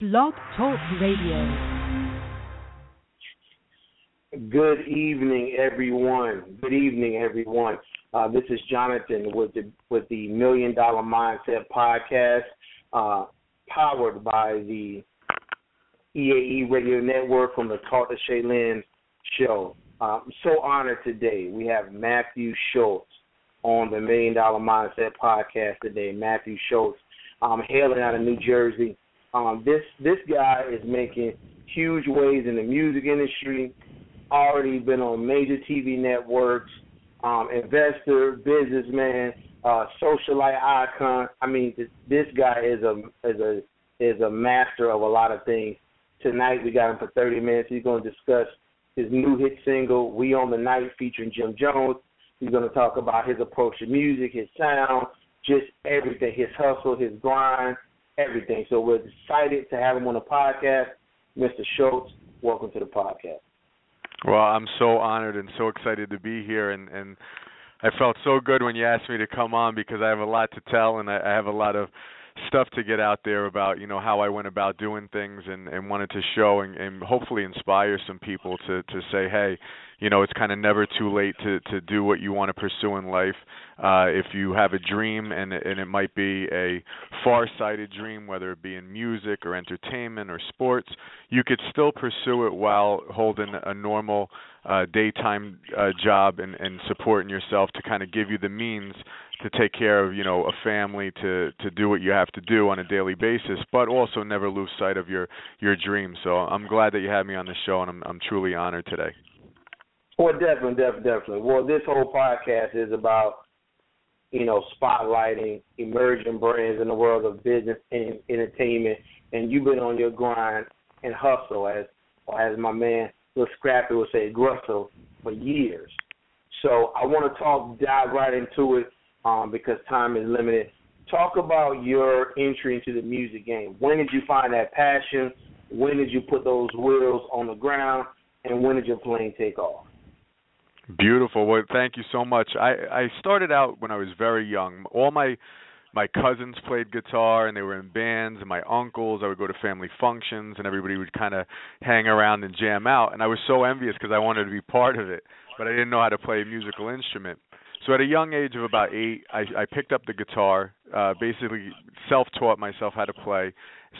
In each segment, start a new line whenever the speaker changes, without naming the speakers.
Blog Talk Radio.
Good evening, everyone. Good evening, everyone. Uh, this is Jonathan with the with the Million Dollar Mindset podcast, uh, powered by the EAE Radio Network from the Talk to Chelynn show. Uh, I'm so honored today. We have Matthew Schultz on the Million Dollar Mindset podcast today. Matthew Schultz, um, hailing out of New Jersey. Um, this this guy is making huge waves in the music industry. Already been on major TV networks. Um, investor, businessman, uh, socialite icon. I mean, this, this guy is a is a is a master of a lot of things. Tonight we got him for 30 minutes. He's going to discuss his new hit single "We Own the Night" featuring Jim Jones. He's going to talk about his approach to music, his sound, just everything, his hustle, his grind, everything. So we're excited to have him on the podcast. Mr. Schultz, welcome to the podcast.
Well, I'm so honored and so excited to be here, and and I felt so good when you asked me to come on because I have a lot to tell and I, I have a lot of stuff to get out there about you know how I went about doing things and and wanted to show and, and hopefully inspire some people to to say hey you know it's kind of never too late to to do what you want to pursue in life. Uh if you have a dream and and it might be a far-sighted dream whether it be in music or entertainment or sports you could still pursue it while holding a normal uh daytime uh job and and supporting yourself to kind of give you the means to take care of you know a family to to do what you have to do on a daily basis but also never lose sight of your your dreams. So i'm glad that you had me on the show and i'm i'm truly honored today
well definitely definitely definitely well this whole podcast is about you know spotlighting emerging brands in the world of business and entertainment and you've been on your grind and hustle as or as my man Lil Scrappy would say, Grussel, for years. So I want to talk, dive right into it um, because time is limited. Talk about your entry into the music game. When did you find that passion? When did you put those wheels on the ground? And when did your plane take off?
Beautiful. Well, thank you so much. I I started out when I was very young. All my my cousins played guitar and they were in bands and my uncles I would go to family functions and everybody would kind of hang around and jam out and I was so envious because I wanted to be part of it but I didn't know how to play a musical instrument so at a young age of about eight, I, I picked up the guitar, uh, basically self-taught myself how to play,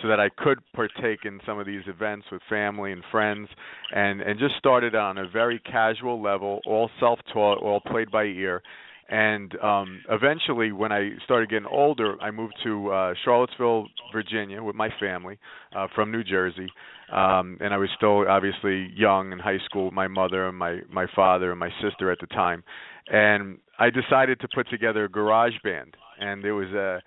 so that I could partake in some of these events with family and friends, and and just started on a very casual level, all self-taught, all played by ear. And um eventually when I started getting older, I moved to uh Charlottesville, Virginia with my family uh from New Jersey. Um and I was still obviously young in high school my mother and my my father and my sister at the time. And I decided to put together a garage band, and it was uh,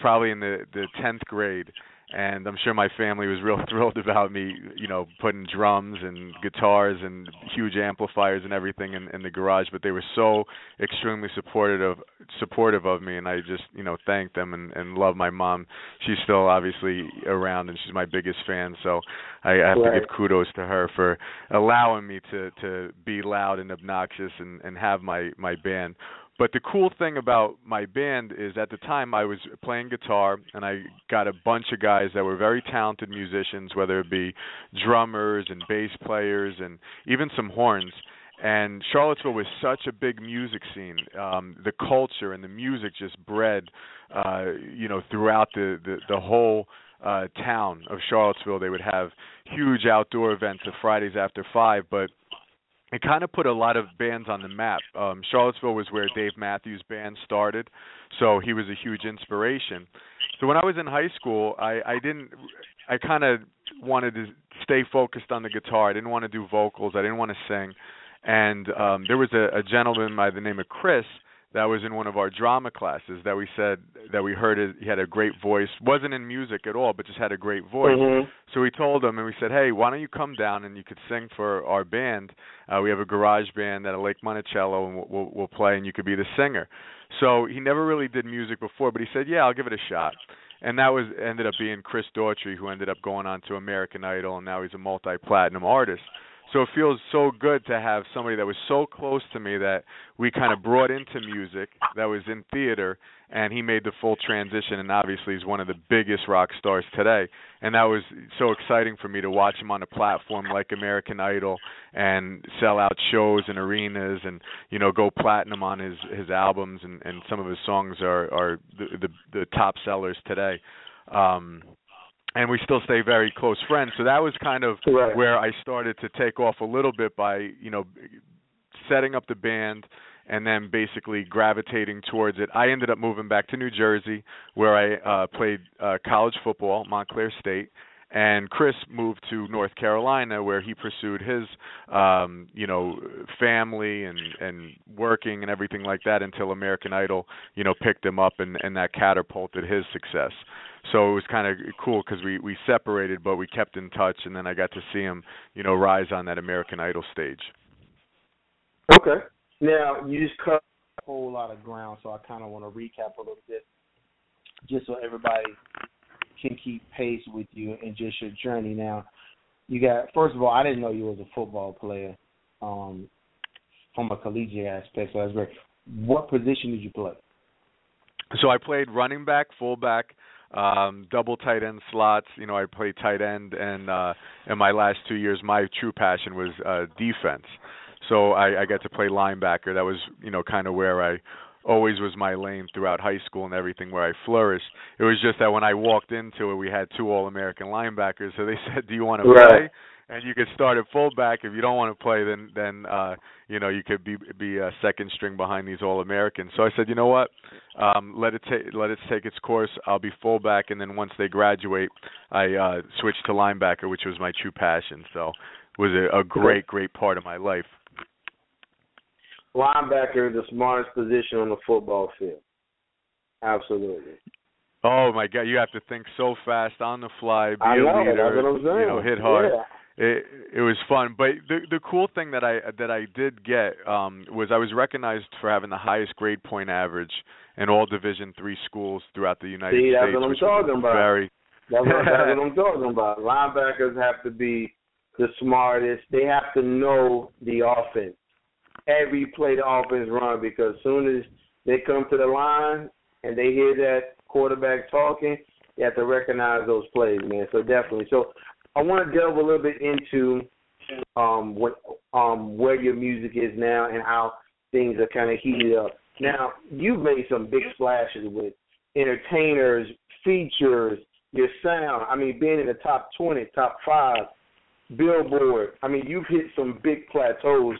probably in the the tenth grade, and I'm sure my family was real thrilled about me, you know, putting drums and guitars and huge amplifiers and everything in, in the garage. But they were so extremely supportive of supportive of me, and I just you know thanked them and, and love my mom. She's still obviously around, and she's my biggest fan. So I, I have
right.
to give kudos to her for allowing me to to be loud and obnoxious and and have my my band. But the cool thing about my band is at the time I was playing guitar and I got a bunch of guys that were very talented musicians, whether it be drummers and bass players and even some horns. And Charlottesville was such a big music scene. Um, the culture and the music just bred, uh, you know, throughout the the, the whole uh, town of Charlottesville. They would have huge outdoor events of Fridays after five, but it kind of put a lot of bands on the map. Um, Charlottesville was where Dave Matthews Band started, so he was a huge inspiration. So when I was in high school, I, I didn't, I kind of wanted to stay focused on the guitar. I didn't want to do vocals. I didn't want to sing. And um, there was a, a gentleman by the name of Chris that was in one of our drama classes that we said that we heard it, he had a great voice. Wasn't in music at all but just had a great voice.
Mm-hmm.
so we told him and we said hey why don't you come down and you could sing for our band? Uh, we have a garage band at a lake monticello and we'll, we'll, we'll play and you could be the singer. So he never really did music before but he said yeah i'll give it a shot. And that was ended up being chris daughtry who ended up going on to american idol and now he's a multi platinum artist So it feels so good to have somebody that was so close to me that we kind of brought into music that was in theater and he made the full transition and obviously he's one of the biggest rock stars today. And that was so exciting for me to watch him on a platform like American Idol and sell out shows and arenas and you know go platinum on his his albums and and some of his songs are are the the, the top sellers today. Um and we still stay very close friends. So that was kind of
right.
where I started to take off a little bit by, you know, setting up the band and then basically gravitating towards it. I ended up moving back to New Jersey where I uh played uh college football, Montclair State, and Chris moved to North Carolina where he pursued his um you know family and and working and everything like that until American Idol you know picked him up and and that catapulted his success so it was kind of cool because we we separated, but we kept in touch, and then I got to see him, you know, rise on that American Idol stage.
Okay. Now you just cut a whole lot of ground, so I kind of want to recap a little bit, just so everybody can keep pace with you and just your journey. Now, you got first of all, I didn't know you was a football player, um, from a collegiate aspect. So that's great. What position did you play?
So I played running back, fullback, um double tight end slots you know i played tight end and uh in my last two years my true passion was uh defense. So i i got to play linebacker. That was you know kind of where i always was my lane throughout high school and everything where i flourished. It was just that when i walked into it we had two all american linebackers so they said do you want to
Right.
And you could start at fullback if you don't want to play then then uh you know you could be be a second string behind these all americans so i said you know what um let it take let it take its course i'll be fullback and then once they graduate i uh switched to linebacker which was my true passion so it was a, a great great part of my life
Linebacker is the smartest position on the football field. Absolutely.
oh my god you have to think so fast on the fly be
I
a
know.
leader
that's what I'm saying.
you know hit hard
Yeah.
It it was fun but the the cool thing that i that i did get um was i was recognized for having the highest grade point average in all division three schools throughout the united
See, that's
states
what I'm talking about.
very
That's what, that's what I'm talking about. Linebackers have to be the smartest. They have to know the offense. Every play the offense run because as soon as they come to the line and they hear that quarterback talking, you have to recognize those plays, man. So definitely. So I want to delve a little bit into um what um where your music is now and how things are kind of heated up. Now you've made some big splashes with entertainers, features, your sound. I mean, being in the top twenty, top five, Billboard. I mean, you've hit some big plateaus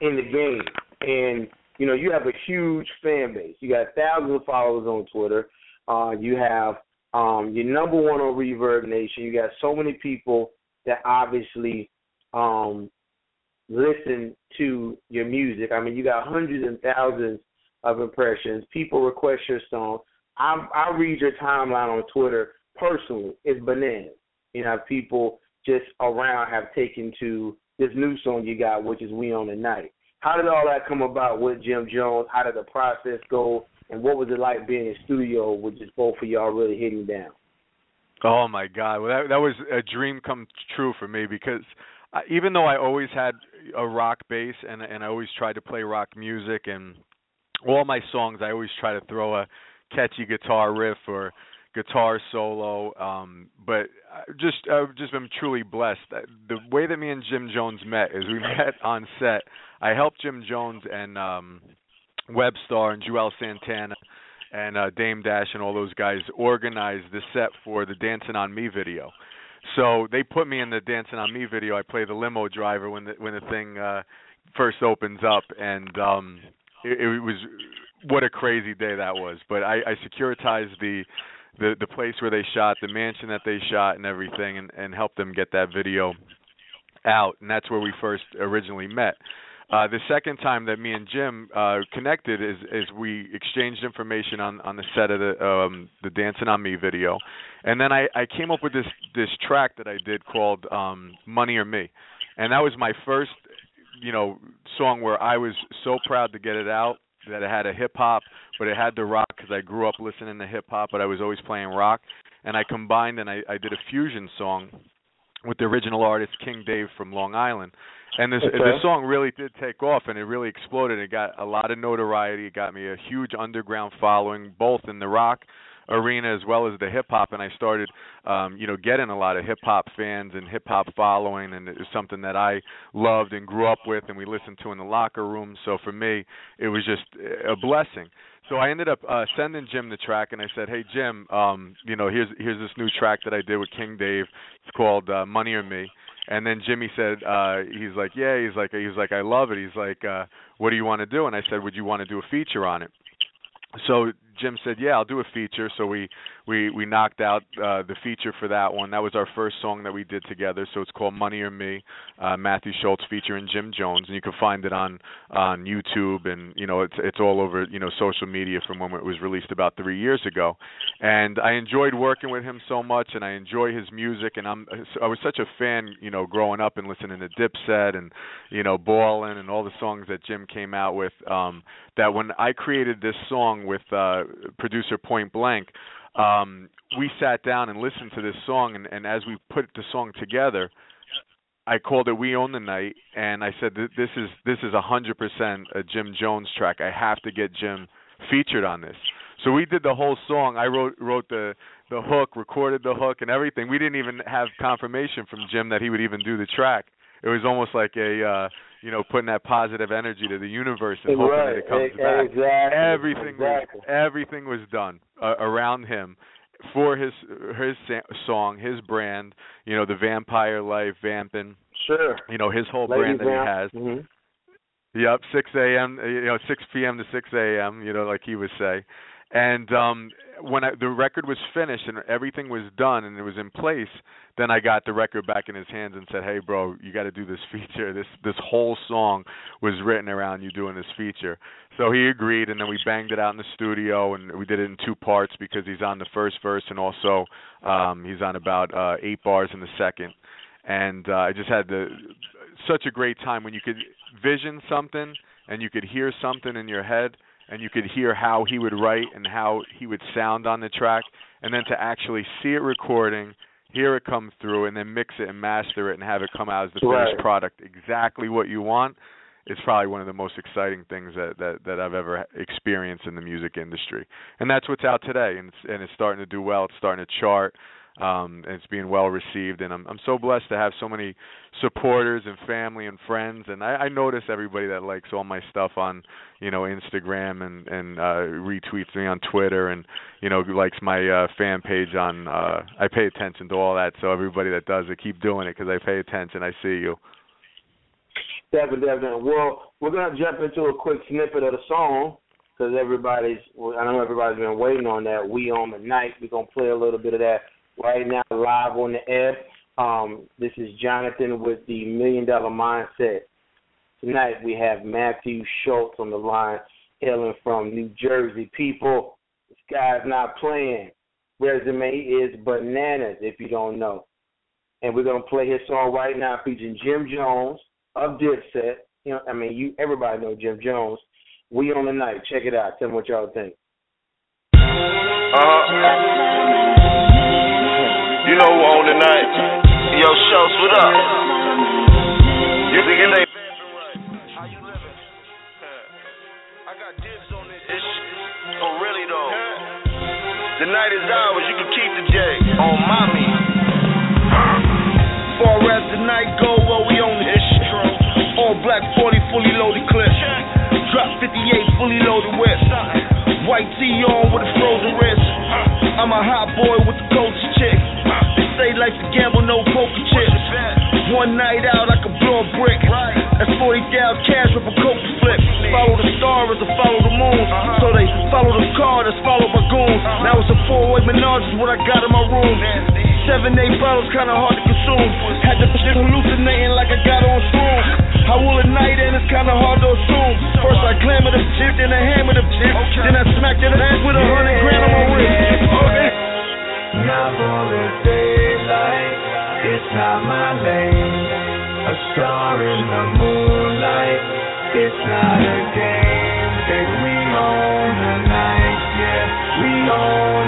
in the game, and you know you have a huge fan base. You got thousands of followers on Twitter. Uh, you have um, you're number one on Reverb Nation. You got so many people that obviously um, listen to your music. I mean, you got hundreds and thousands of impressions. People request your song. I, I read your timeline on Twitter personally. It's bananas. You know, people just around have taken to this new song you got, which is "We Own the Night." How did all that come about with Jim Jones? How did the process go? And what was it like being in studio with just both of y'all really hitting down?
Oh my God! Well, that that was a dream come true for me because I, even though I always had a rock base and and I always tried to play rock music and all my songs, I always try to throw a catchy guitar riff or guitar solo. Um, but just I've just been truly blessed. The way that me and Jim Jones met is we met on set. I helped Jim Jones and um, Webstar and Juelz Santana and uh, Dame Dash and all those guys organized the set for the Dancing on Me video. So they put me in the Dancing on Me video. I play the limo driver when the when the thing uh first opens up and um it, it was what a crazy day that was. But I, I securitized the the the place where they shot, the mansion that they shot and everything and, and helped them get that video out and that's where we first originally met. Uh, the second time that me and Jim uh, connected is is we exchanged information on on the set of the um, the Dancing on Me video, and then I I came up with this this track that I did called um, Money or Me, and that was my first you know song where I was so proud to get it out that it had a hip hop, but it had the rock because I grew up listening to hip hop, but I was always playing rock, and I combined and I I did a fusion song with the original artist King Dave from Long Island. And this
Okay.
the song really did take off and it really exploded. It got a lot of notoriety. It got me a huge underground following both in the rock arena as well as the hip hop and I started um you know getting a lot of hip hop fans and hip hop following and it was something that I loved and grew up with and we listened to in the locker room so for me it was just a blessing so I ended up uh sending Jim the track and I said hey Jim um you know here's here's this new track that I did with King Dave it's called uh Money or Me and then Jimmy said uh he's like yeah he's like he's like I love it. He's like uh what do you want to do? And I said would you want to do a feature on it? So Jim said, "Yeah, I'll do a feature." So we we we knocked out uh the feature for that one. That was our first song that we did together. So it's called Money or Me, uh Matthew Schultz featuring Jim Jones, and you can find it on on YouTube and you know it's it's all over you know social media from when it was released about 3 years ago. And I enjoyed working with him so much and I enjoy his music and I'm I was such a fan, you know, growing up and listening to Dipset and you know Ballin' and all the songs that Jim came out with um that when I created this song with uh producer Point Blank um we sat down and listened to this song and, and as we put the song together I called it "We Own the Night," and I said this is this is a hundred percent a Jim Jones track. I have to get Jim featured on this. So we did the whole song. I wrote wrote the the hook, recorded the hook, and everything. We didn't even have confirmation from Jim that he would even do the track. It was almost like a uh, you know putting that positive energy to the universe and hoping
right.
that it comes
e-
back
Exactly.
everything
exactly.
was everything was done uh, around him for his his song, his brand, you know, the vampire life, vamping,
Sure.
you know, his whole brand that he has.
Mhm.
Yep, 6 a.m. You know, 6 p.m. to 6 a.m. You know, like he would say. And um when I, the record was finished and everything was done and it was in place, then I got the record back in his hands and said, "Hey, bro, you got to do this feature. This this whole song was written around you doing this feature." So he agreed, and then we banged it out in the studio, and we did it in two parts because he's on the first verse and also um he's on about uh eight bars in the second. And uh, I just had the such a great time when you could vision something and you could hear something in your head and you could hear how he would write and how he would sound on the track. And then to actually see it recording hear it come through and then mix it and master it and have it come out as the
Right.
finished product exactly what you want is probably one of the most exciting things that that that I've ever experienced in the music industry. And that's what's out today and it's and it's starting to do well. It's starting to chart um and it's being well received and I'm I'm so blessed to have so many supporters and family and friends and I, I notice everybody that likes all my stuff on you know Instagram and and uh retweets me on Twitter and you know likes my uh fan page on uh I pay attention to all that so everybody that does it keep doing it cuz I pay attention I see you
Definitely, definitely. Well, we're gonna jump into a quick snippet of the song because everybody's. I know everybody's been waiting on that. We own the night. We're gonna play a little bit of that right now, live on the air. Um, this is Jonathan with the Million Dollar Mindset. Tonight we have Matthew Schultz on the line, hailing from New Jersey. People, this guy's not playing. Resume is bananas if you don't know. And we're gonna play his song right now, featuring Jim Jones of Dipset. You know, I mean, you everybody know Jim Jones. We own the night. Check it out. Tell me what y'all think.
Uh-huh. You know who on tonight? Yo, Schultz, what up? You think it ain't How you living? I got dibs on this. It's, oh, really though? The night is ours. You can keep the J on mommy. Far as the night go, well, we own this. All black 40, fully loaded clip. Drop 58, fully loaded whip. White tee on with a frozen wrist. I'm a hot boy with the coldest chick. They say life's a gamble, no poker chips. One night out, I can blow a brick. That's 40,000 cash with a coke flip. Follow the stars or follow the moon. So they follow the car that's followed by goons. Now it's a four-way menage is what I got in my room. Seven, eight bottles, kinda hard to consume. Had the shit hallucinating like I got on shrooms. How will a night end? It's kinda hard to assume. First I the chip, then I hammer the chip, then I smacked it up with a hundred grand on my wrist. Okay.
Now for the daylight, it's not my lane. A star in the moonlight, it's not a game. Baby, we own the night, yeah. We own. We own the night, yeah. We own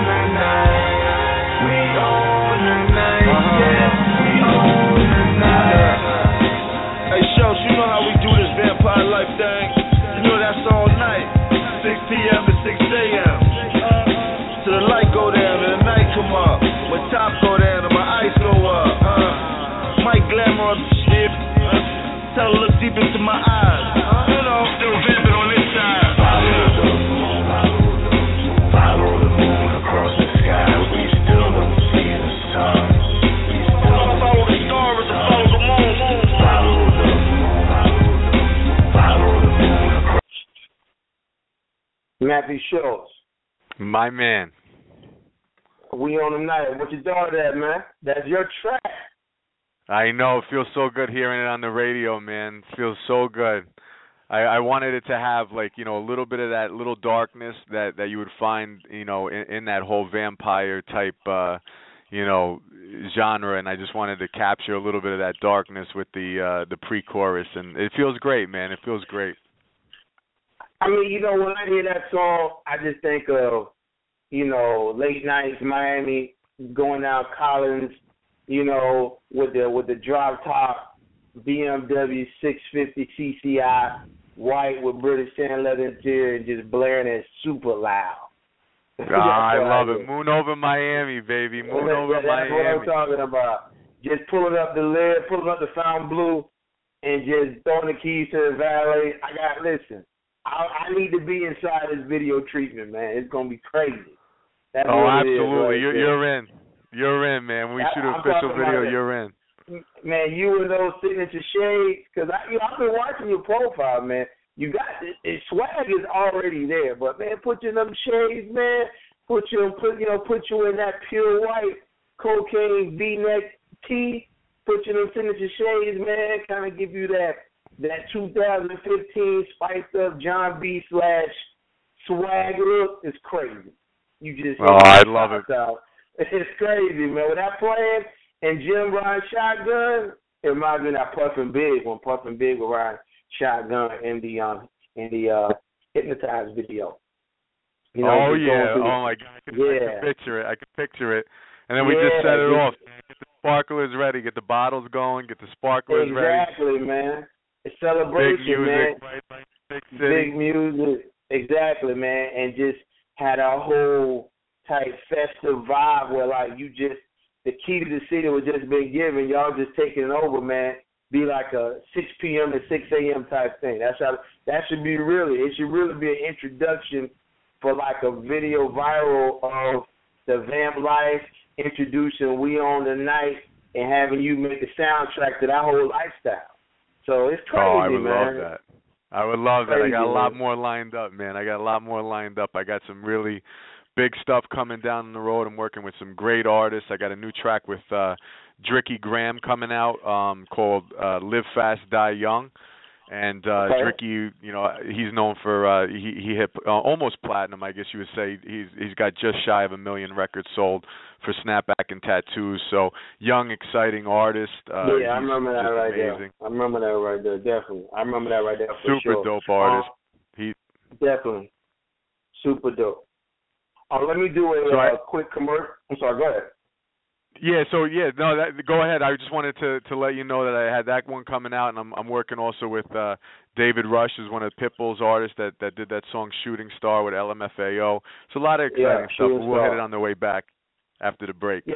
into my eyes. Follow the moon, follow the moon across the sky. We still don't see the sun. Follow the stars follow the
moon.
Follow the moon, follow the moon.
Matthew Schultz,
My man.
We own the night. What you thought of that, man? That's your track.
I know. It feels so good hearing it on the radio, man. It feels so good. I, I wanted it to have like you know a little bit of that little darkness that that you would find you know in, in that whole vampire type uh you know genre and I just wanted to capture a little bit of that darkness with the uh the pre-chorus and it feels great man it feels great
I mean you know when I hear that song I just think of you know late nights Miami going out Collins you know with the with the drop top BMW 650 CCI white with British tan leather interior and just blaring it super loud.
Ah, I love it. Moon over Miami, baby. Moon
that's,
over
that's
Miami.
what I'm talking about. Just pulling up the lid, pulling up the Fontainebleau, and just throwing the keys to the valet. I got listen. I, I need to be inside this video treatment, man. It's gonna be crazy. That's
oh,
what it is
absolutely.
right
you're
there.
you're in. You're in, man. When we
I-
shoot an
I'm
official video, you're in.
man, you and those signature shades, because I, you know, I've been watching your profile, man. You got it, it, swag is already there, but man, put you in them shades, man. Put you, put you know, put you in that pure white cocaine V-neck tee. Put you in them signature shades, man. Kind of give you that that 2015 spiced up John B. slash swag look. It's crazy. You just
Oh, I love it.
Out. It's crazy, man. With that plan and Jim riding shotgun, it reminds me of that Puff and Big when Puff and Big was riding shotgun in the um in the uh Hypnotize video. You know,
oh yeah. Oh my god. I can, I
Yeah.
can picture it. I can picture it. And then we just set it
just-
off. Get the sparklers ready. Get the bottles going. Get the sparklers ready.
Exactly, man. It's
Big
celebration, man.
music. Bright lights, big city.
Big music. Exactly, man. And just had a whole type festive vibe where like you just the key to the city was just been given, y'all just taking it over, man. Be like a six PM to six AM type thing. That's how that should be really it should really be an introduction for like a video viral of the vamp life, introducing We Own the Night and having you make the soundtrack to that whole lifestyle. So it's crazy,
Oh, I would
man.
love that. I would love that. I got a lot more lined up, man. I got a lot more lined up. I got some really big stuff coming down the road. I'm working with some great artists. I got a new track with uh Driicky Graham coming out um called uh Live Fast Die Young. And uh
Okay.
Dricky, you know, he's known for uh he he hit uh, almost platinum, I guess you would say. He's he's got just shy of a million records sold for Snapback and Tattoos. So young, exciting artist. Uh
yeah, I remember that right
amazing.
there. I remember that right there, definitely. I remember that right there for
Super
sure.
dope artist.
Uh,
He
definitely. Super dope. Uh, let me do a
So I-
uh, quick commercial. I'm sorry, go ahead.
Yeah, so yeah, no, that go ahead. I just wanted to to let you know that I had that one coming out, and I'm I'm working also with uh David Rush, is one of Pitbull's artists that that did that song "Shooting Star" with LMFAO. So a lot of exciting
Yeah,
stuff. We'll hit it on the way back after the break.
Yeah,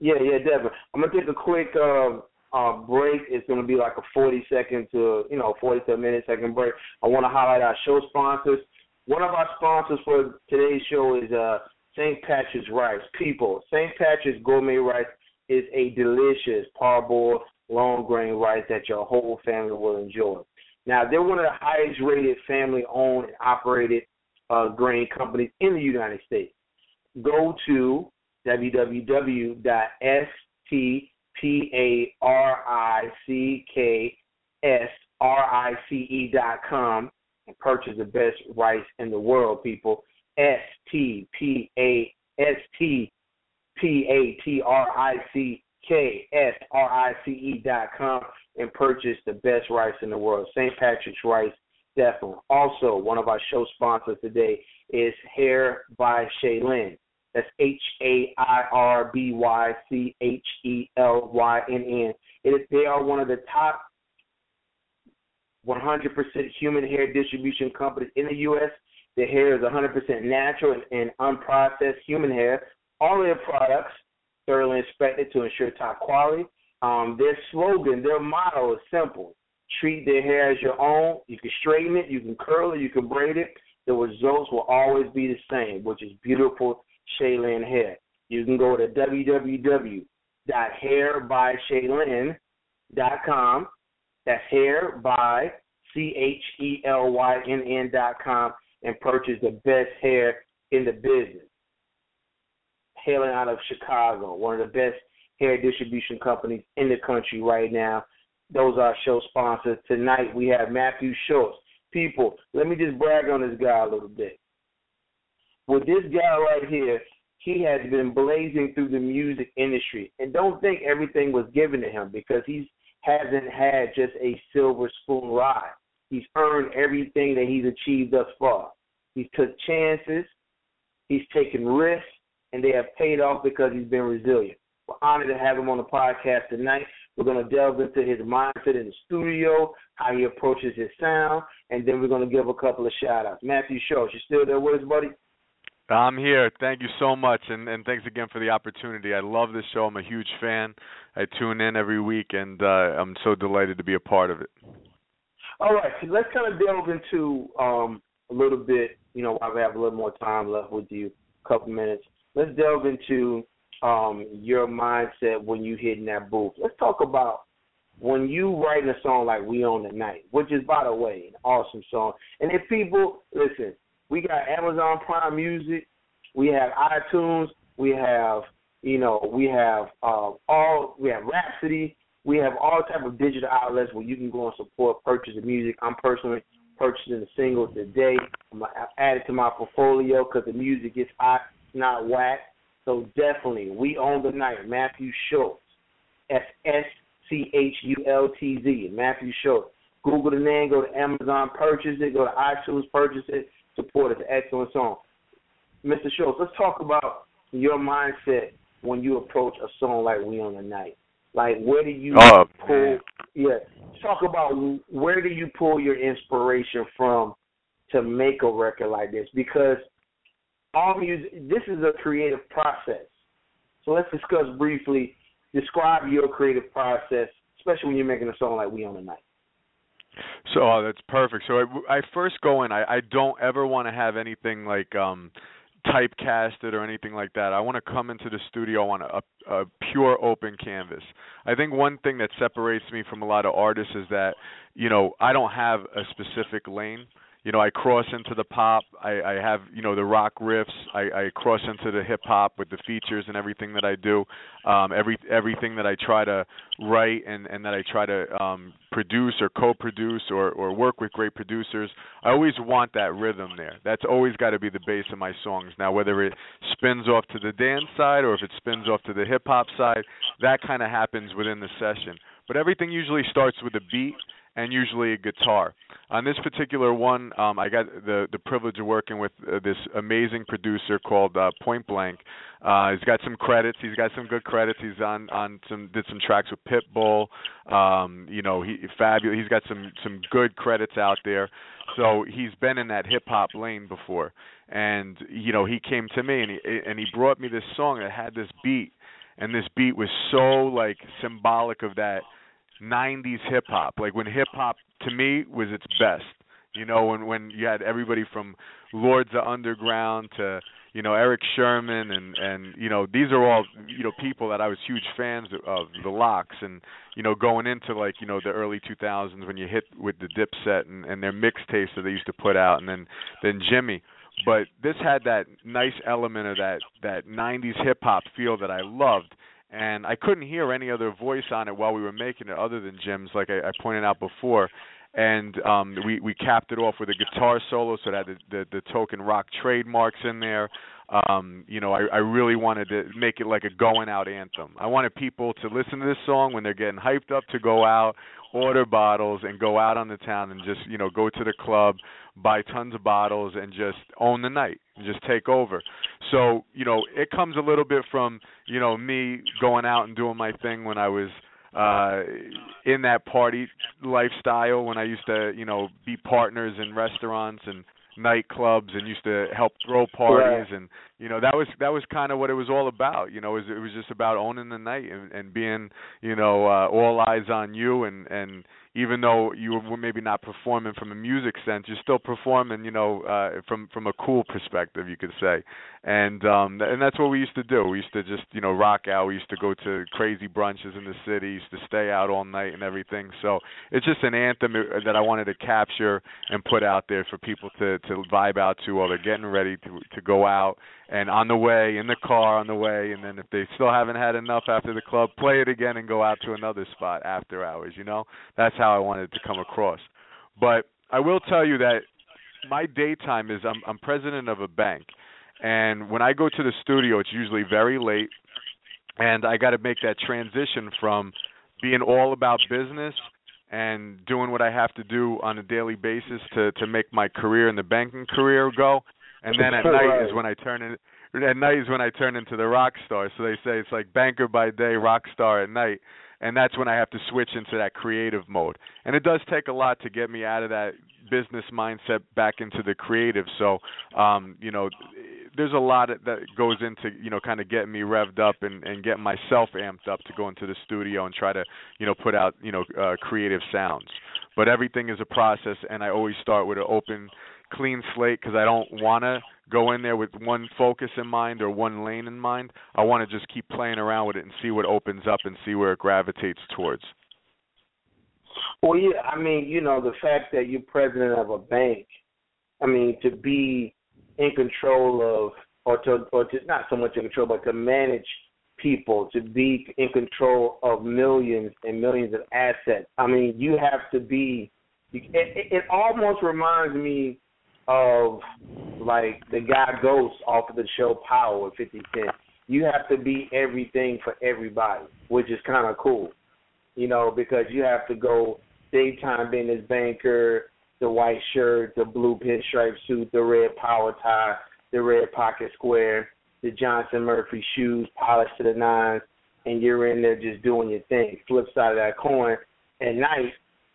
yeah, yeah, definitely. I'm gonna take a quick um, uh, break. It's gonna be like a 40 second to you know 40 to a minute second break. I want to highlight our show sponsors. One of our sponsors for today's show is uh, St. Patrick's Rice. People, St. Patrick's Gourmet Rice is a delicious parboiled long grain rice that your whole family will enjoy. Now they're one of the highest rated family owned and operated uh, grain companies in the United States. Go to www.stparicks.com and purchase the best rice in the world, people. S T P A S T P A T R I C K S R I C E dot com and purchase the best rice in the world. St. Patrick's Rice, definitely. Also, one of our show sponsors today is Hair by Chelynn. That's H A I R B Y C H E L Y N N. They are one of the top 100% human hair distribution companies in the U.S. Their hair is 100% natural and, and unprocessed human hair. All their products thoroughly inspected to ensure top quality. Um, their slogan, their motto is simple: treat their hair as your own. You can straighten it, you can curl it, you can braid it. The results will always be the same, which is beautiful Chelynn hair. You can go to www.hairbychelynn.com. That's hair by C H E L Y N N dot com and purchase the best hair in the business. Hailing out of Chicago, one of the best hair distribution companies in the country right now. Those are our show sponsors. Tonight we have Matthew Schultz. People, let me just brag on this guy a little bit. With this guy right here, he has been blazing through the music industry. And don't think everything was given to him because he hasn't had just a silver spoon ride. He's earned everything that he's achieved thus far. He's took chances, he's taken risks, and they have paid off because he's been resilient. We're honored to have him on the podcast tonight. We're going to delve into his mindset in the studio, how he approaches his sound, and then we're going to give a couple of shout outs. Matthew Schultz, you still there with us, buddy?
I'm here. Thank you so much, and, and thanks again for the opportunity. I love this show. I'm a huge fan. I tune in every week, and uh, I'm so delighted to be a part of it.
All right, so let's kind of delve into um, a little bit. You know, while we have a little more time left with you, a couple minutes. Let's delve into um, your mindset when you hit in that booth. Let's talk about when you writing a song like "We Own the Night," which is, by the way, an awesome song. And if people listen, we got Amazon Prime Music, we have iTunes, we have you know we have uh, all we have Rhapsody, we have all type of digital outlets where you can go and support purchase of music. I'm personally purchasing the singles today. I'm gonna add it to my portfolio because the music is hot, not whack. So definitely, we own the night. Matthew Schultz, S S C H U L T Z, Matthew Schultz. Google the name, go to Amazon, purchase it. Go to iTunes, purchase it. Support. It's an excellent song. Mr. Schultz, let's talk about your mindset when you approach a song like "We Own the Night." Like, where do you
oh,
pull?
Man.
Yeah, talk about where do you pull your inspiration from to make a record like this? Because all music, this is a creative process. So let's discuss briefly, describe your creative process, especially when you're making a song like "We Own the Night."
So oh, that's perfect. So I, I first go in. I, I don't ever want to have anything like um typecasted or anything like that. I want to come into the studio on a, a pure open canvas. I think one thing that separates me from a lot of artists is that, you know, I don't have a specific lane you know, I cross into the pop. I, I have, you know, the rock riffs. I, I cross into the hip hop with the features and everything that I do. Um, every everything that I try to write and and that I try to um, produce or co-produce or or work with great producers. I always want that rhythm there. That's always got to be the base of my songs. Now, whether it spins off to the dance side or if it spins off to the hip hop side, that kind of happens within the session. But everything usually starts with a beat and usually a guitar. On this particular one, um, I got the the privilege of working with uh, this amazing producer called uh, Point Blank. Uh, he's got some credits. He's got some good credits. He's on on some did some tracks with Pitbull. Um, you know, he fabulous. He's got some some good credits out there. So he's been in that hip hop lane before, and you know he came to me and he and he brought me this song that had this beat, and this beat was so like symbolic of that 90s hip hop, like when hip hop to me was its best. You know, when when you had everybody from Lords of Underground to you know Erick Sermon and and you know these are all you know people that I was huge fans of the LOX and you know going into like you know the early 2000s when you hit with the Dipset and and their mixtapes that they used to put out and then then Jimmy. But this had that nice element of that that 90s hip hop feel that I loved and I couldn't hear any other voice on it while we were making it other than Jim's, like I, I pointed out before. And um, we we capped it off with a guitar solo, so that the, the the token rock trademarks in there. Um, you know, I, I really wanted to make it like a going out anthem. I wanted people to listen to this song when they're getting hyped up to go out, order bottles, and go out on the town and just you know go to the club, buy tons of bottles, and just own the night, just take over. So you know, it comes a little bit from you know me going out and doing my thing when I was uh in that party lifestyle when I used to you know be partners in restaurants and nightclubs and used to help throw parties and you know that was that was kind of what it was all about you know it was, it was just about owning the night and, and being you know uh, all eyes on you and and even though you were maybe not performing from a music sense, you're still performing, you know, uh, from from a cool perspective, you could say. And um, and that's what we used to do. We used to just, you know, rock out. We used to go to crazy brunches in the city. Used to stay out all night and everything. So it's just an anthem that I wanted to capture and put out there for people to to vibe out to while they're getting ready to to go out and on the way in the car on the way and then if they still haven't had enough after the club play it again and go out to another spot after hours you know that's how i wanted to come across. But i will tell you that my daytime is i'm i'm president of a bank. And when i go to the studio it's usually very late. And i got to make that transition from being all about business and doing what I have to do on a daily basis to to make my career in the banking career go. And then at night is when I turn in. At night is when I turn into the rock star. So they say it's like banker by day, rock star at night, and that's when I have to switch into that creative mode. And it does take a lot to get me out of that business mindset back into the creative. So, um, you know, there's a lot that goes into you know kind of getting me revved up and and getting myself amped up to go into the studio and try to you know put out you know uh, creative sounds. But everything is a process, and I always start with an open clean slate because I don't want to go in there with one focus in mind or one lane in mind. I want to just keep playing around with it and see what opens up and see where it gravitates towards.
Well, yeah, I mean, you know, the fact that you're president of a bank, I mean, to be in control of, or to, or to not so much in control, but to manage people, to be in control of millions and millions of assets. I mean, you have to be. It, it, it almost reminds me of like the guy Ghost off of the show Power with 50 Cent. You have to be everything for everybody, which is kind of cool, you know, because you have to go daytime being business banker, the white shirt, the blue pinstripe suit, the red power tie, the red pocket square, the Johnston Murphy shoes, polished to the nines, and you're in there just doing your thing. Flip side of that coin, at night,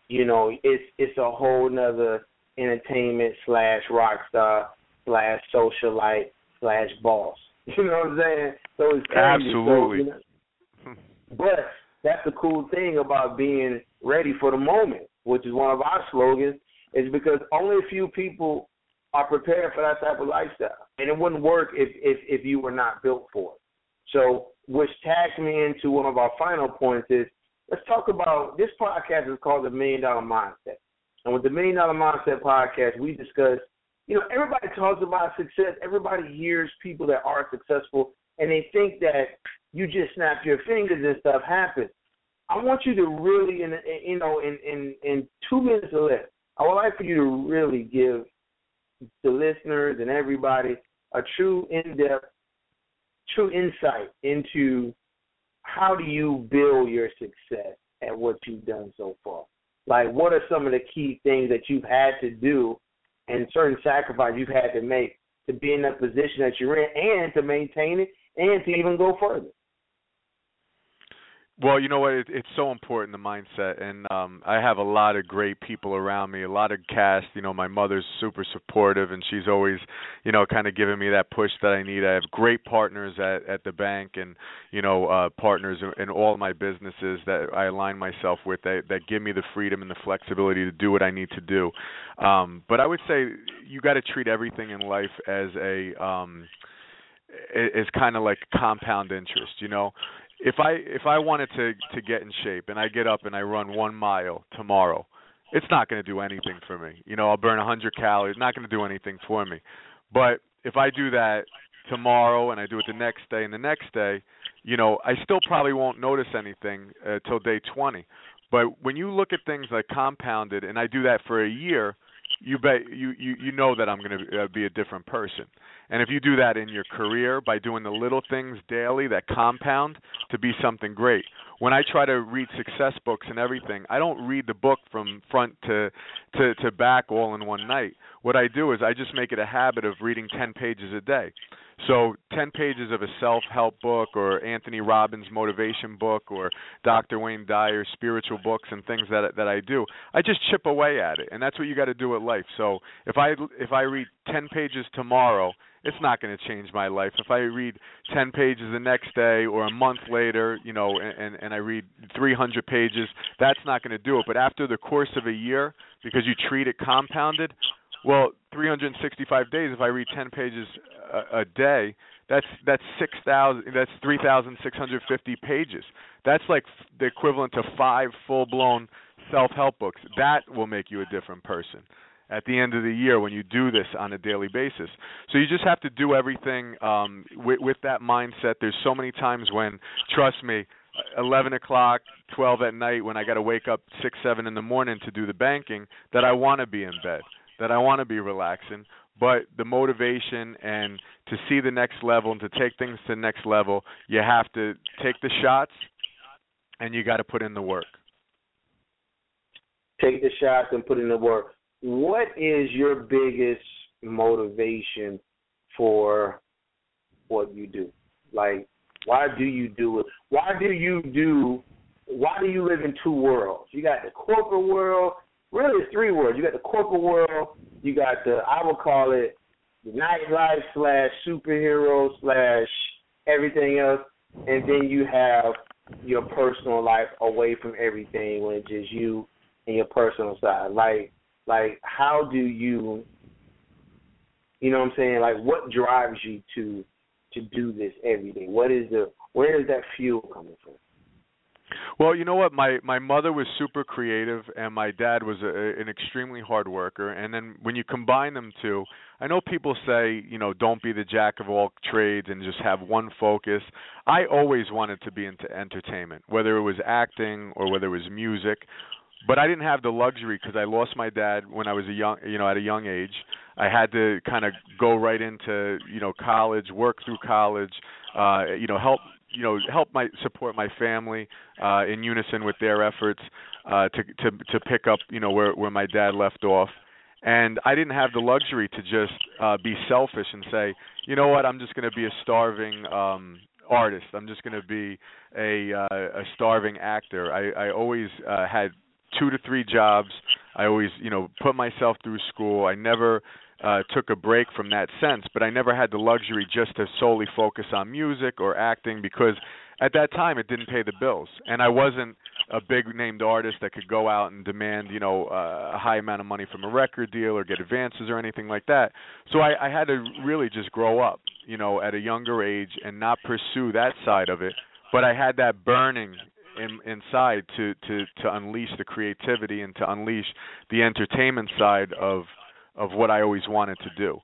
you know, it's it's a whole nother entertainment slash rock star slash socialite slash boss. You know what I'm saying? So it's.
Absolutely.
So, you know, but that's the cool thing about being ready for the moment, which is one of our slogans, is because only a few people are prepared for that type of lifestyle. And it wouldn't work if if, if you were not built for it. So which tags me into one of our final points is let's talk about this podcast is called the Million Dollar Mindset. And with the Million Dollar Mindset podcast, we discuss, you know, everybody talks about success. Everybody hears people that are successful, and they think that you just snap your fingers and stuff happens. I want you to really, in you know, in in in two minutes or less, I would like for you to really give the listeners and everybody a true in-depth, true insight into how do you build your success at what you've done so far. Like, what are some of the key things that you've had to do and certain sacrifices you've had to make to be in that position that you're in and to maintain it and to even go further?
Well, you know what? It, it's so important the mindset, and um I have a lot of great people around me, a lot of cast. You know, my mother's super supportive, and she's always, you know, kind of giving me that push that I need. I have great partners at at the bank, and you know, uh partners in all my businesses that I align myself with that that give me the freedom and the flexibility to do what I need to do. Um But I would say you got to treat everything in life as a um is kind of like compound interest, you know if I if I wanted to to get in shape and I get up and I run one mile tomorrow, it's not going to do anything for me. You know, I'll burn a hundred calories. Not going to do anything for me. But if I do that tomorrow and I do it the next day and the next day, you know, I still probably won't notice anything uh, till day 20. But when you look at things like compounded, and I do that for a year, you bet you you you know that I'm going to uh, be a different person. And if you do that in your career by doing the little things daily that compound to be something great. When I try to read success books and everything, I don't read the book from front to to to back all in one night. What I do is I just make it a habit of reading 10 pages a day. So, 10 pages of a self help book or Anthony Robbins motivation book or Dr. Wayne Dyer's spiritual books and things that that I do, I just chip away at it. And that's what you got to do with life. So, if I if I read 10 pages tomorrow, it's not going to change my life. If I read 10 pages the next day or a month later, you know, and and I read 300 pages, that's not going to do it. But after the course of a year, because you treat it compounded, well, 365 days. If I read 10 pages a, a day, that's that's 6,000. That's 3,650 pages. That's like the equivalent to five full-blown self-help books. That will make you a different person at the end of the year when you do this on a daily basis. So you just have to do everything um, with, with that mindset. There's so many times when, trust me, 11 o'clock, 12 at night, when I got to wake up six, seven in the morning to do the banking, that I want to be in bed that I want to be relaxing, but the motivation and to see the next level and to take things to the next level, you have to take the shots and you got to put in the work.
Take the shots and put in the work. What is your biggest motivation for what you do? Like, why do you do it? Why do you do? Why do you live in two worlds? You got the corporate world really three words. You got the corporate world, you got the I would call it the nightlife slash superhero slash everything else, and then you have your personal life away from everything when it's just you and your personal side. Like like how do you you know what I'm saying? Like what drives you to to do this every day? What is the where is that fuel coming from?
Well, you know what? My my mother was super creative, and my dad was a, an extremely hard worker. And then when you combine them two, I know people say, you know, don't be the jack of all trades and just have one focus. I always wanted to be into entertainment, whether it was acting or whether it was music. But I didn't have the luxury because I lost my dad when I was a young, you know, at a young age. I had to kind of go right into, you know, college, work through college, uh, you know, help you know help my support my family uh in unison with their efforts uh to to to pick up you know where where my dad left off. And I didn't have the luxury to just uh be selfish and say you know what? I'm just going to be a starving um artist. I'm just going to be a uh, a starving actor. I I always uh had two to three jobs I always you know put myself through school I never uh, took a break from that sense, but I never had the luxury just to solely focus on music or acting because at that time it didn't pay the bills, and I wasn't a big named artist that could go out and demand you know uh, a high amount of money from a record deal or get advances or anything like that. So I, I had to really just grow up, you know, at a younger age and not pursue that side of it. But I had that burning in, inside to to to unleash the creativity and to unleash the entertainment side of of what I always wanted to do.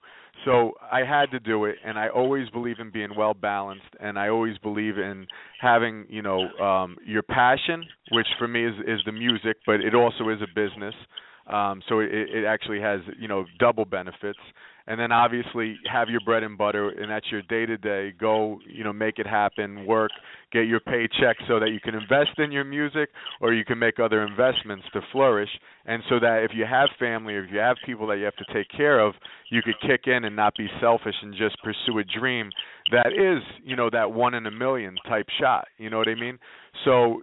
So I had to do it, and I always believe in being well balanced, and I always believe in having, you know, um, your passion, which for me is is the music, but it also is a business. Um, so it, it actually has, you know, double benefits and then obviously have your bread and butter and that's your day to day go you know make it happen work get your paycheck so that you can invest in your music or you can make other investments to flourish. And so that if you have family or if you have people that you have to take care of you could kick in and not be selfish and just pursue a dream that is you know that one in a million type shot. You know what i mean? So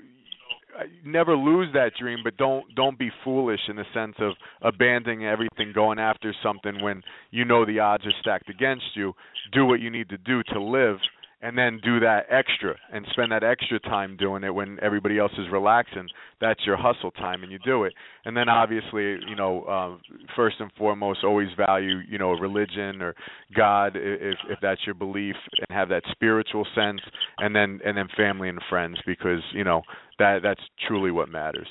never lose that dream, but don't don't be foolish in the sense of abandoning everything, going after something when you know the odds are stacked against you. Do what you need to do to live, and then do that extra and spend that extra time doing it when everybody else is relaxing. That's your hustle time, and you do it. And then obviously, you know, uh, first and foremost, always value, you know, religion or God if if that's your belief, and have that spiritual sense, and then and then family and friends because you know that that's truly what matters.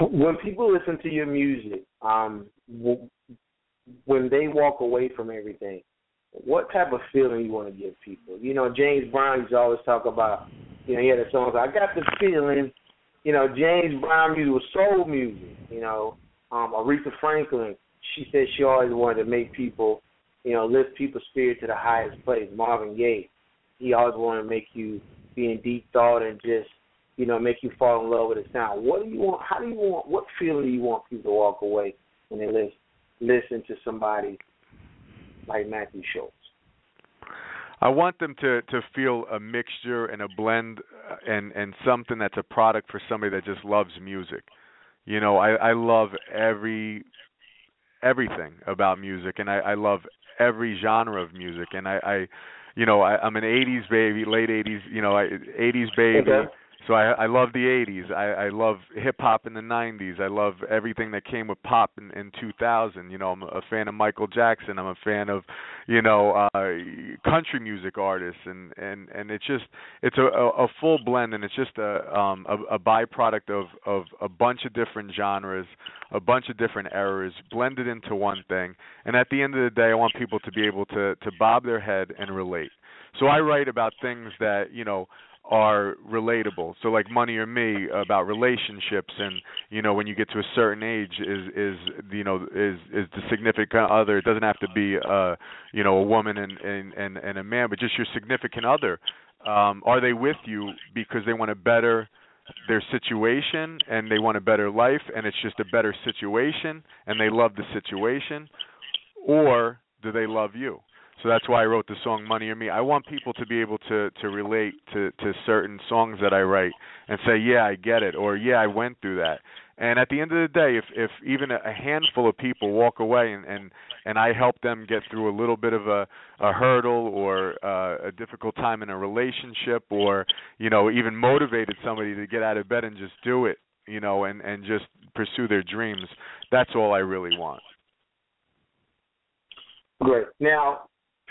When people listen to your music, um, when they walk away from everything, what type of feeling you want to give people? You know, James Brown used to always talk about, you know, he had a song, I got the feeling, you know, James Brown music was soul music, you know. Um, Aretha Franklin, she said she always wanted to make people, you know, lift people's spirit to the highest place. Marvin Gaye, he always wanted to make you be in deep thought and just, you know, make you fall in love with the sound. What do you want? How do you want? What feeling do you want people to walk away when they listen listen to somebody like Matthew Schultz?
I want them to to feel a mixture and a blend uh, and and something that's a product for somebody that just loves music. You know, I I love every everything about music and I I love every genre of music and I I you know, I I'm an 80s baby, late 80s, you know, I 80s baby.
Okay.
So I I love the 80s. I I love hip hop in the 90s. I love everything that came with pop in in 2000. You know, I'm a fan of Michael Jackson. I'm a fan of, you know, uh country music artists and and and it's just it's a a, full blend and it's just a um a, a byproduct of of a bunch of different genres, a bunch of different eras blended into one thing. And at the end of the day, I want people to be able to to bob their head and relate. So I write about things that, you know, are relatable. So like Money or Me about relationships and you know when you get to a certain age is is you know is is the significant other. It doesn't have to be uh you know a woman and and and, and a man but just your significant other. Um are they with you because they want to better their situation and they want a better life and it's just a better situation and they love the situation? Or do they love you so that's why I wrote the song Money or Me. I want people to be able to to relate to to certain songs that I write and say, "Yeah, I get it," or "Yeah, I went through that." And at the end of the day, if if even a handful of people walk away and and and I help them get through a little bit of a a hurdle or uh, a difficult time in a relationship or you know even motivated somebody to get out of bed and just do it, you know, and and just pursue their dreams, that's all I really want.
Great. Now,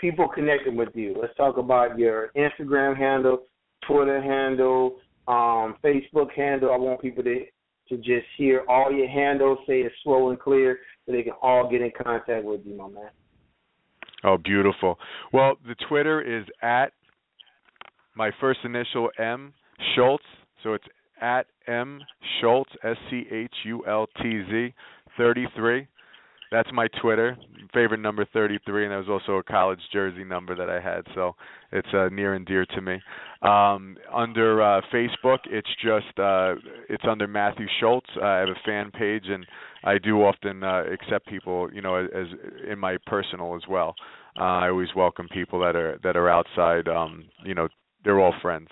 people connecting with you. Let's talk about your Instagram handle, Twitter handle, um, Facebook handle. I want people to to just hear all your handles, say it slow and clear, so they can all get in contact with you, my man.
Oh, beautiful. Well, the Twitter is at my first initial M Schultz, so it's at M Schultz S C H U L T Z thirty three. That's my Twitter favorite number 33, and that was also a college jersey number that I had, so it's uh, near and dear to me. Um, under uh, Facebook, it's just uh, it's under Matthew Schultz. I have a fan page, and I do often uh, accept people, you know, as in my personal as well. Uh, I always welcome people that are that are outside. Um, you know, they're all friends.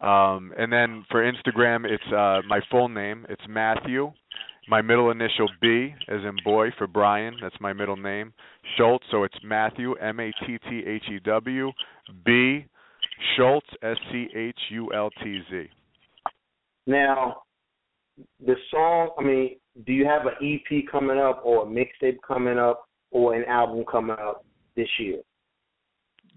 Um, and then for Instagram, it's uh, my full name. It's Matthew my middle initial B as in boy for Brian. That's my middle name. Schultz, so it's Matthew M A T T H E W B Schultz S C H U L T Z.
Now, the song. I mean, do you have an EP coming up, or a mixtape coming up, or an album coming up this year?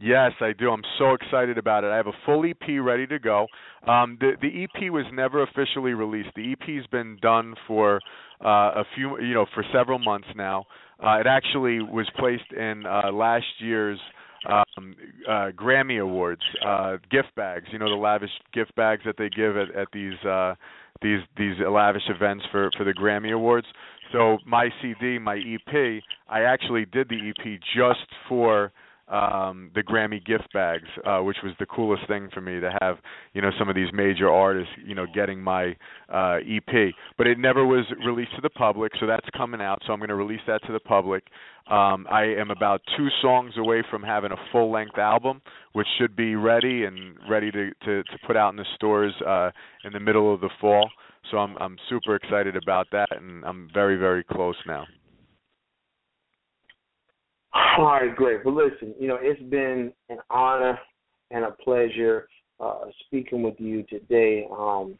Yes, I do. I'm so excited about it. I have a full EP ready to go. Um, the the EP was never officially released. The EP's been done for uh, a few, you know, for several months now. Uh, it actually was placed in uh, last year's um, uh, Grammy Awards uh, gift bags. You know, the lavish gift bags that they give at, at these uh, these these lavish events for for the Grammy Awards. So my CD, my EP, I actually did the EP just for um the Grammy gift bags, uh which was the coolest thing for me to have, you know, some of these major artists, you know, getting my uh EP. But it never was released to the public, so that's coming out, so I'm going to release that to the public. Um I am about 2 songs away from having a full-length album, which should be ready and ready to to to put out in the stores uh in the middle of the fall. So I'm I'm super excited about that and I'm very very close now.
All right, great. But listen, you know, it's been an honor and a pleasure uh, speaking with you today um,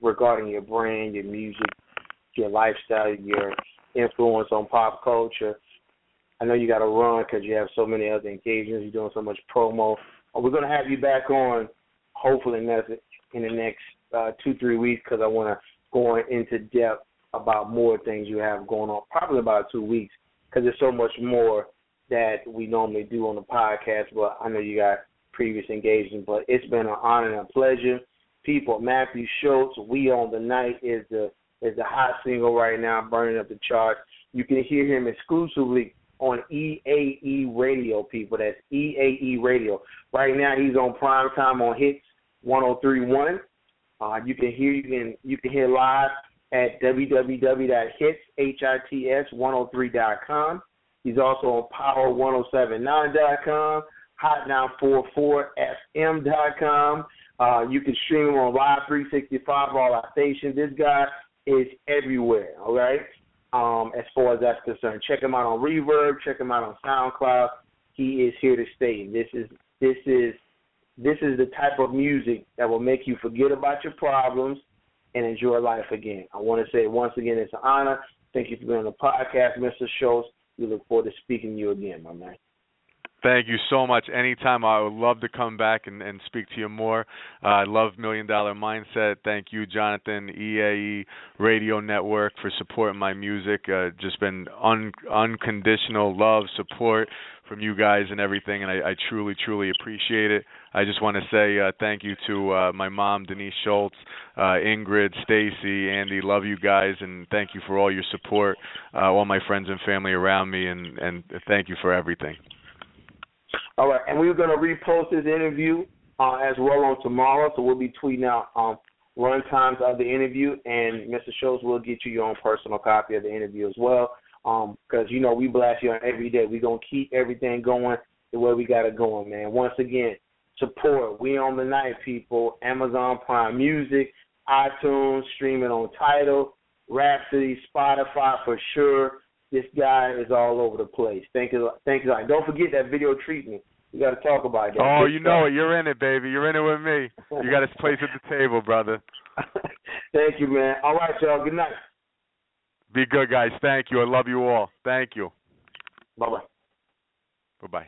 regarding your brand, your music, your lifestyle, your influence on pop culture. I know you got to run because you have so many other engagements. You're doing so much promo. We're going to have you back on, hopefully, in the next uh, two, three weeks because I want to go into depth about more things you have going on, probably about two weeks because there's so much more that we normally do on the podcast. But I know you got previous engagement, but it's been an honor and a pleasure. People, Matthew Schultz, "We Own the Night" is the is the hot single right now, burning up the charts. You can hear him exclusively on EAE Radio. People, that's EAE Radio. Right now, he's on prime time on Hits 103.1. Uh, you can hear you can you can hear live at www.hits103.com. He's also on power1079.com, hotdown44fm.com. Uh, you can stream him on Live 365, all our stations. This guy is everywhere, all right? Um, as far as that's concerned. Check him out on Reverb, check him out on SoundCloud. He is here to stay. This is this is this is the type of music that will make you forget about your problems and enjoy life again. I want to say once again, it's an honor. Thank you for being on the podcast, Mr. Schultz. We look forward to speaking to you again, my man.
Thank you so much. Anytime, I would love to come back and, and speak to you more. Uh, I love Million Dollar Mindset. Thank you, Jonathan, EAE Radio Network, for supporting my music. Uh, just been un- unconditional love, support from you guys and everything, and I, I truly, truly appreciate it. I just want to say uh, thank you to uh, my mom, Denise Schultz, uh, Ingrid, Stacy, Andy. Love you guys, and thank you for all your support, uh, all my friends and family around me, and, and thank you for everything.
All right, and we're going to repost this interview uh, as well on tomorrow, so we'll be tweeting out um, run times of the interview, and Mr. Schultz will get you your own personal copy of the interview as well, because, um, you know, we blast you on every day. We're going to keep everything going the way we got it going, man. Once again, support. We own the night, people. Amazon Prime Music, iTunes, streaming on Tidal, Rhapsody, Spotify for sure. This guy is all over the place. Thank you. Thank you. Don't forget that video treatment. We got to talk about that.
Oh, you know it. You're in it, baby. You're in it with me. You got a place at the table, brother.
Thank you, man. All right, y'all. Good night.
Be good, guys. Thank you. I love you all. Thank you.
Bye bye.
Bye bye.